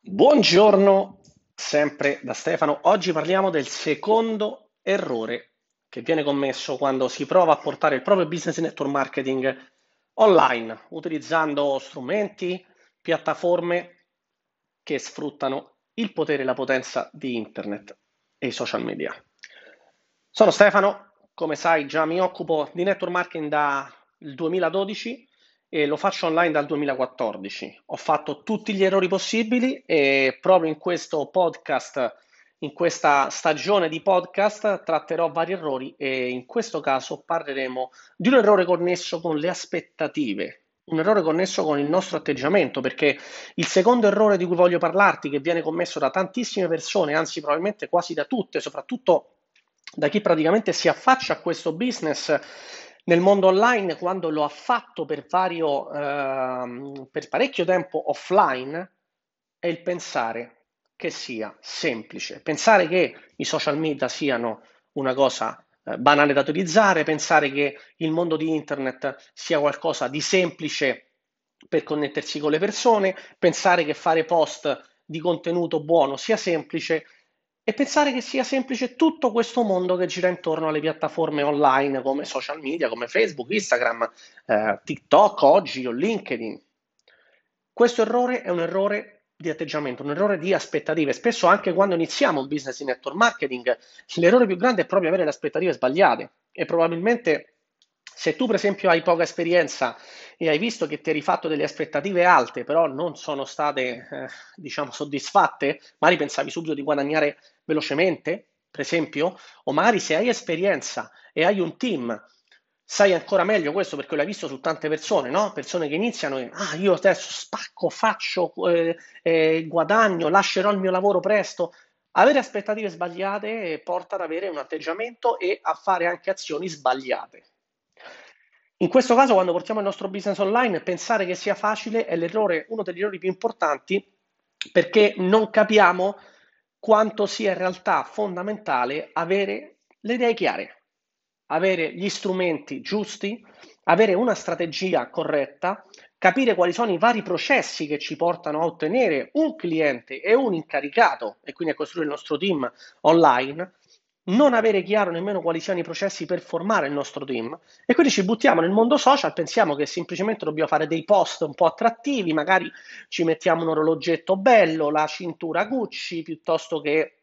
Buongiorno, sempre da Stefano. Oggi parliamo del secondo errore che viene commesso quando si prova a portare il proprio business network marketing online, utilizzando strumenti, piattaforme che sfruttano il potere e la potenza di internet e i social media. Sono Stefano, come sai già mi occupo di network marketing dal 2012 e lo faccio online dal 2014. Ho fatto tutti gli errori possibili e proprio in questo podcast, in questa stagione di podcast, tratterò vari errori e in questo caso parleremo di un errore connesso con le aspettative. Un errore connesso con il nostro atteggiamento, perché il secondo errore di cui voglio parlarti, che viene commesso da tantissime persone, anzi probabilmente quasi da tutte, soprattutto da chi praticamente si affaccia a questo business, nel mondo online, quando lo ha fatto per, vario, eh, per parecchio tempo offline, è il pensare che sia semplice, pensare che i social media siano una cosa eh, banale da utilizzare, pensare che il mondo di internet sia qualcosa di semplice per connettersi con le persone, pensare che fare post di contenuto buono sia semplice e pensare che sia semplice tutto questo mondo che gira intorno alle piattaforme online come social media, come Facebook, Instagram, eh, TikTok oggi o LinkedIn. Questo errore è un errore di atteggiamento, un errore di aspettative. Spesso anche quando iniziamo un business in network marketing, l'errore più grande è proprio avere le aspettative sbagliate e probabilmente se tu per esempio hai poca esperienza e hai visto che ti eri fatto delle aspettative alte, però non sono state, eh, diciamo, soddisfatte, magari pensavi subito di guadagnare velocemente, per esempio, o magari se hai esperienza e hai un team, sai ancora meglio questo perché l'hai visto su tante persone, no? Persone che iniziano e, ah, io adesso spacco, faccio, eh, eh, guadagno, lascerò il mio lavoro presto. Avere aspettative sbagliate porta ad avere un atteggiamento e a fare anche azioni sbagliate. In questo caso, quando portiamo il nostro business online, pensare che sia facile è l'errore, uno degli errori più importanti perché non capiamo quanto sia in realtà fondamentale avere le idee chiare, avere gli strumenti giusti, avere una strategia corretta, capire quali sono i vari processi che ci portano a ottenere un cliente e un incaricato e quindi a costruire il nostro team online non avere chiaro nemmeno quali siano i processi per formare il nostro team e quindi ci buttiamo nel mondo social, pensiamo che semplicemente dobbiamo fare dei post un po' attrattivi, magari ci mettiamo un orologetto bello, la cintura Gucci, piuttosto che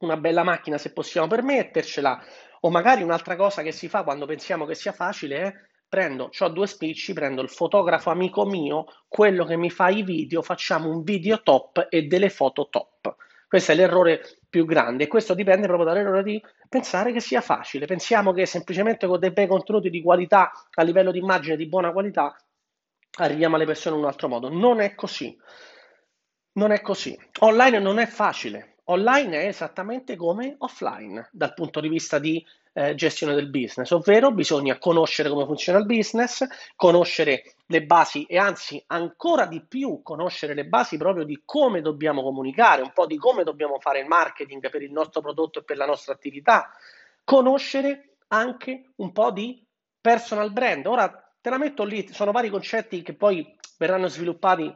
una bella macchina se possiamo permettercela, o magari un'altra cosa che si fa quando pensiamo che sia facile è prendo, ho due spicci, prendo il fotografo amico mio, quello che mi fa i video, facciamo un video top e delle foto top. Questo è l'errore più grande e questo dipende proprio dall'errore di pensare che sia facile. Pensiamo che semplicemente con dei bei contenuti di qualità, a livello di immagine di buona qualità, arriviamo alle persone in un altro modo. Non è così. Non è così. Online non è facile. Online è esattamente come offline dal punto di vista di eh, gestione del business, ovvero bisogna conoscere come funziona il business, conoscere le basi e anzi ancora di più conoscere le basi proprio di come dobbiamo comunicare, un po' di come dobbiamo fare il marketing per il nostro prodotto e per la nostra attività, conoscere anche un po' di personal brand. Ora te la metto lì, sono vari concetti che poi verranno sviluppati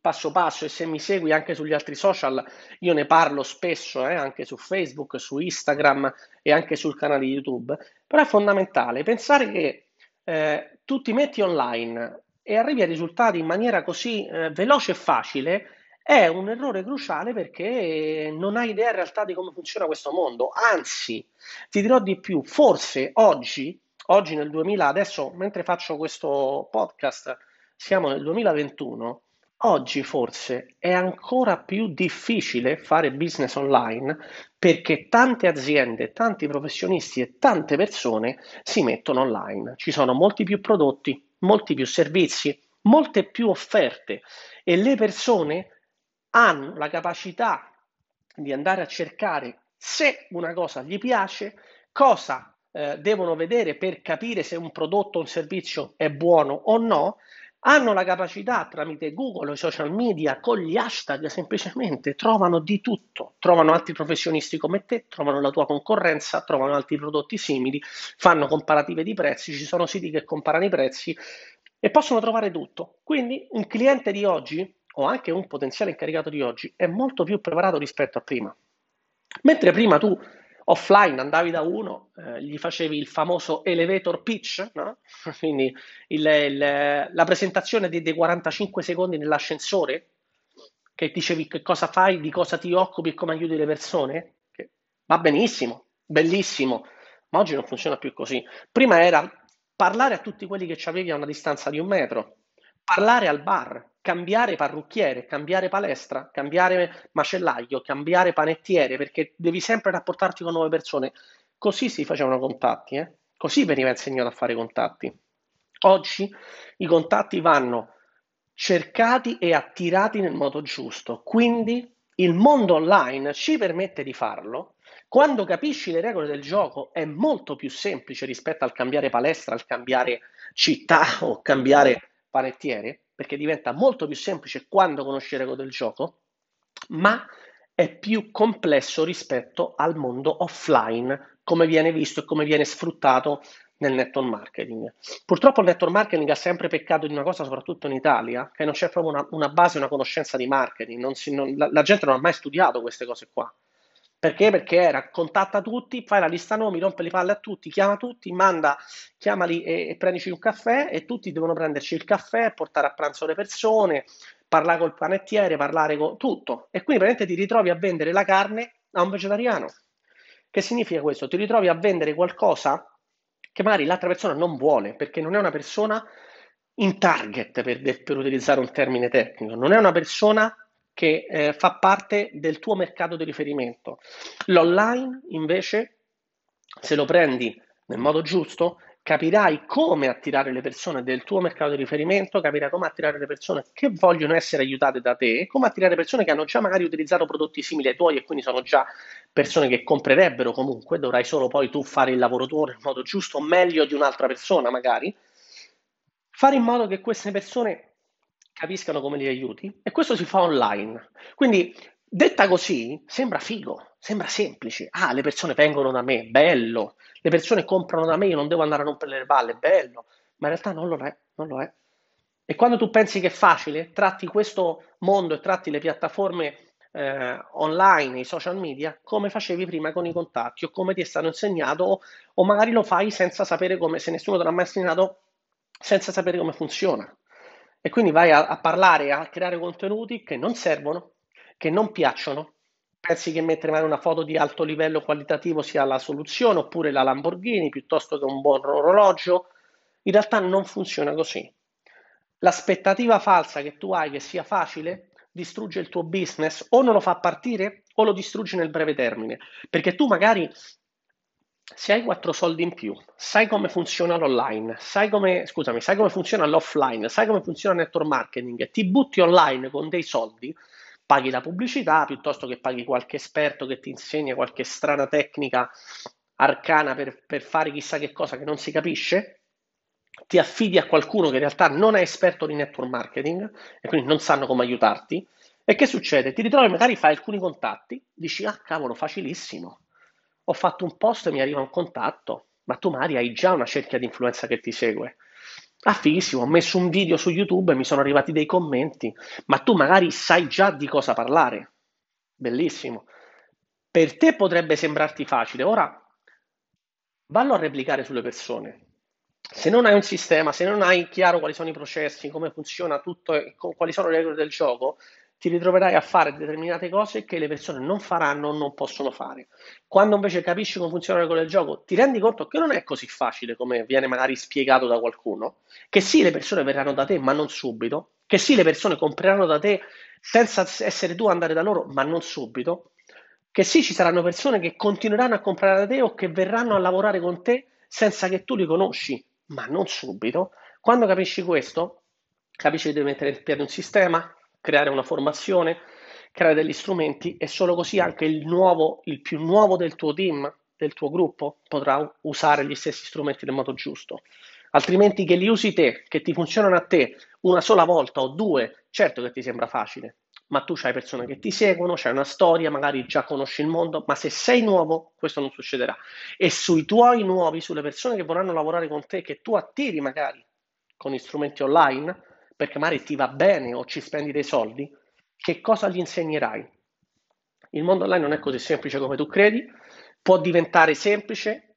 passo passo e se mi segui anche sugli altri social, io ne parlo spesso, eh, anche su Facebook, su Instagram e anche sul canale YouTube, però è fondamentale pensare che eh, tu ti metti online e arrivi ai risultati in maniera così eh, veloce e facile, è un errore cruciale perché non hai idea in realtà di come funziona questo mondo. Anzi, ti dirò di più, forse oggi, oggi nel 2000, adesso mentre faccio questo podcast, siamo nel 2021, Oggi forse è ancora più difficile fare business online perché tante aziende, tanti professionisti e tante persone si mettono online. Ci sono molti più prodotti, molti più servizi, molte più offerte e le persone hanno la capacità di andare a cercare se una cosa gli piace, cosa eh, devono vedere per capire se un prodotto o un servizio è buono o no hanno la capacità tramite Google o i social media con gli hashtag semplicemente trovano di tutto, trovano altri professionisti come te, trovano la tua concorrenza, trovano altri prodotti simili, fanno comparative di prezzi, ci sono siti che comparano i prezzi e possono trovare tutto. Quindi un cliente di oggi o anche un potenziale incaricato di oggi è molto più preparato rispetto a prima. Mentre prima tu offline andavi da uno, eh, gli facevi il famoso elevator pitch, no? quindi il, il, la presentazione dei, dei 45 secondi nell'ascensore, che dicevi che cosa fai, di cosa ti occupi e come aiuti le persone, che va benissimo, bellissimo, ma oggi non funziona più così. Prima era parlare a tutti quelli che ci avevi a una distanza di un metro, parlare al bar, cambiare parrucchiere, cambiare palestra, cambiare macellaio, cambiare panettiere, perché devi sempre rapportarti con nuove persone. Così si facevano contatti, eh? così veniva insegnato a fare contatti. Oggi i contatti vanno cercati e attirati nel modo giusto, quindi il mondo online ci permette di farlo. Quando capisci le regole del gioco è molto più semplice rispetto al cambiare palestra, al cambiare città o cambiare panettiere, perché diventa molto più semplice quando conosci le del gioco, ma è più complesso rispetto al mondo offline, come viene visto e come viene sfruttato nel network marketing. Purtroppo il network marketing ha sempre peccato di una cosa, soprattutto in Italia, che non c'è proprio una, una base, una conoscenza di marketing, si, non, la, la gente non ha mai studiato queste cose qua. Perché? Perché era contatta tutti, fai la lista nomi, rompe le palle a tutti, chiama tutti, manda, chiamali e, e prendici un caffè e tutti devono prenderci il caffè, portare a pranzo le persone, parlare col panettiere, parlare con tutto. E quindi praticamente ti ritrovi a vendere la carne a un vegetariano. Che significa questo? Ti ritrovi a vendere qualcosa che magari l'altra persona non vuole perché non è una persona in target, per, per utilizzare un termine tecnico, non è una persona che eh, fa parte del tuo mercato di riferimento. L'online invece, se lo prendi nel modo giusto, capirai come attirare le persone del tuo mercato di riferimento, capirai come attirare le persone che vogliono essere aiutate da te, come attirare persone che hanno già magari utilizzato prodotti simili ai tuoi e quindi sono già persone che comprerebbero comunque, dovrai solo poi tu fare il lavoro tuo nel modo giusto, meglio di un'altra persona magari, fare in modo che queste persone capiscano come li aiuti e questo si fa online. Quindi detta così sembra figo, sembra semplice. Ah, le persone vengono da me, bello. Le persone comprano da me, io non devo andare a rompere le palle, bello. Ma in realtà non lo è, non lo è. E quando tu pensi che è facile, tratti questo mondo e tratti le piattaforme eh, online, i social media, come facevi prima con i contatti o come ti è stato insegnato o, o magari lo fai senza sapere come, se nessuno te l'ha mai insegnato, senza sapere come funziona. E quindi vai a, a parlare, a creare contenuti che non servono, che non piacciono. Pensi che mettere una foto di alto livello qualitativo sia la soluzione, oppure la Lamborghini piuttosto che un buon orologio. In realtà non funziona così. L'aspettativa falsa che tu hai che sia facile distrugge il tuo business o non lo fa partire o lo distrugge nel breve termine. Perché tu magari se hai quattro soldi in più, sai come funziona l'online, sai come, scusami, sai come funziona l'offline, sai come funziona il network marketing, ti butti online con dei soldi, paghi la pubblicità piuttosto che paghi qualche esperto che ti insegna qualche strana tecnica arcana per, per fare chissà che cosa che non si capisce, ti affidi a qualcuno che in realtà non è esperto di network marketing e quindi non sanno come aiutarti. E che succede? Ti ritrovi, magari fai alcuni contatti, dici, ah cavolo, facilissimo ho fatto un post e mi arriva un contatto, ma tu magari hai già una cerchia di influenza che ti segue. Ah, fighissimo, ho messo un video su YouTube e mi sono arrivati dei commenti, ma tu magari sai già di cosa parlare. Bellissimo. Per te potrebbe sembrarti facile, ora vallo a replicare sulle persone. Se non hai un sistema, se non hai chiaro quali sono i processi, come funziona tutto quali sono le regole del gioco, ti ritroverai a fare determinate cose che le persone non faranno o non possono fare. Quando invece capisci come funziona le regole del gioco, ti rendi conto che non è così facile come viene magari spiegato da qualcuno, che sì, le persone verranno da te, ma non subito, che sì, le persone compreranno da te senza essere tu andare da loro, ma non subito, che sì, ci saranno persone che continueranno a comprare da te o che verranno a lavorare con te senza che tu li conosci, ma non subito. Quando capisci questo, capisci che devi mettere in piedi un sistema, creare una formazione, creare degli strumenti e solo così anche il nuovo, il più nuovo del tuo team, del tuo gruppo, potrà usare gli stessi strumenti nel modo giusto. Altrimenti che li usi te, che ti funzionano a te una sola volta o due, certo che ti sembra facile, ma tu hai persone che ti seguono, c'hai una storia, magari già conosci il mondo, ma se sei nuovo questo non succederà. E sui tuoi nuovi, sulle persone che vorranno lavorare con te, che tu attiri magari con gli strumenti online, perché magari ti va bene o ci spendi dei soldi, che cosa gli insegnerai? Il mondo online non è così semplice come tu credi, può diventare semplice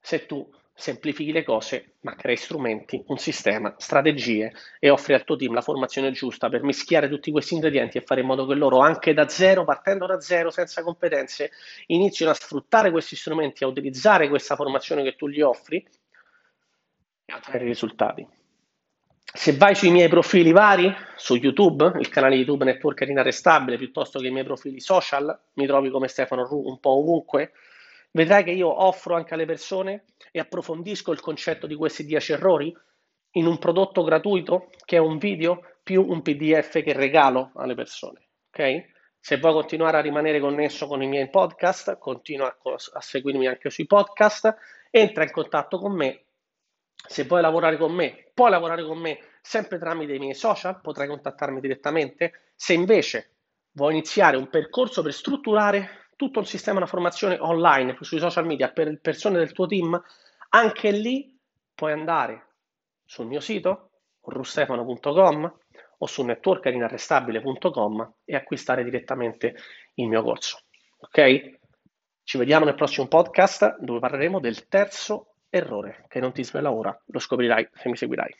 se tu semplifichi le cose, ma crei strumenti, un sistema, strategie e offri al tuo team la formazione giusta per mischiare tutti questi ingredienti e fare in modo che loro, anche da zero, partendo da zero, senza competenze, inizino a sfruttare questi strumenti, a utilizzare questa formazione che tu gli offri e a ottenere risultati. Se vai sui miei profili vari, su YouTube, il canale YouTube Networker Inarrestabile, piuttosto che i miei profili social, mi trovi come Stefano Ru un po' ovunque, vedrai che io offro anche alle persone e approfondisco il concetto di questi 10 errori in un prodotto gratuito che è un video più un PDF che regalo alle persone. Ok? Se vuoi continuare a rimanere connesso con i miei podcast, continua a, a seguirmi anche sui podcast, entra in contatto con me. Se vuoi lavorare con me, puoi lavorare con me sempre tramite i miei social, potrai contattarmi direttamente. Se invece vuoi iniziare un percorso per strutturare tutto il sistema, una formazione online sui social media per persone del tuo team, anche lì puoi andare sul mio sito rustefano.com o su networkerinarrestabile.com e acquistare direttamente il mio corso. Ok? Ci vediamo nel prossimo podcast dove parleremo del terzo errore che non ti svela ora, lo scoprirai se mi seguirai.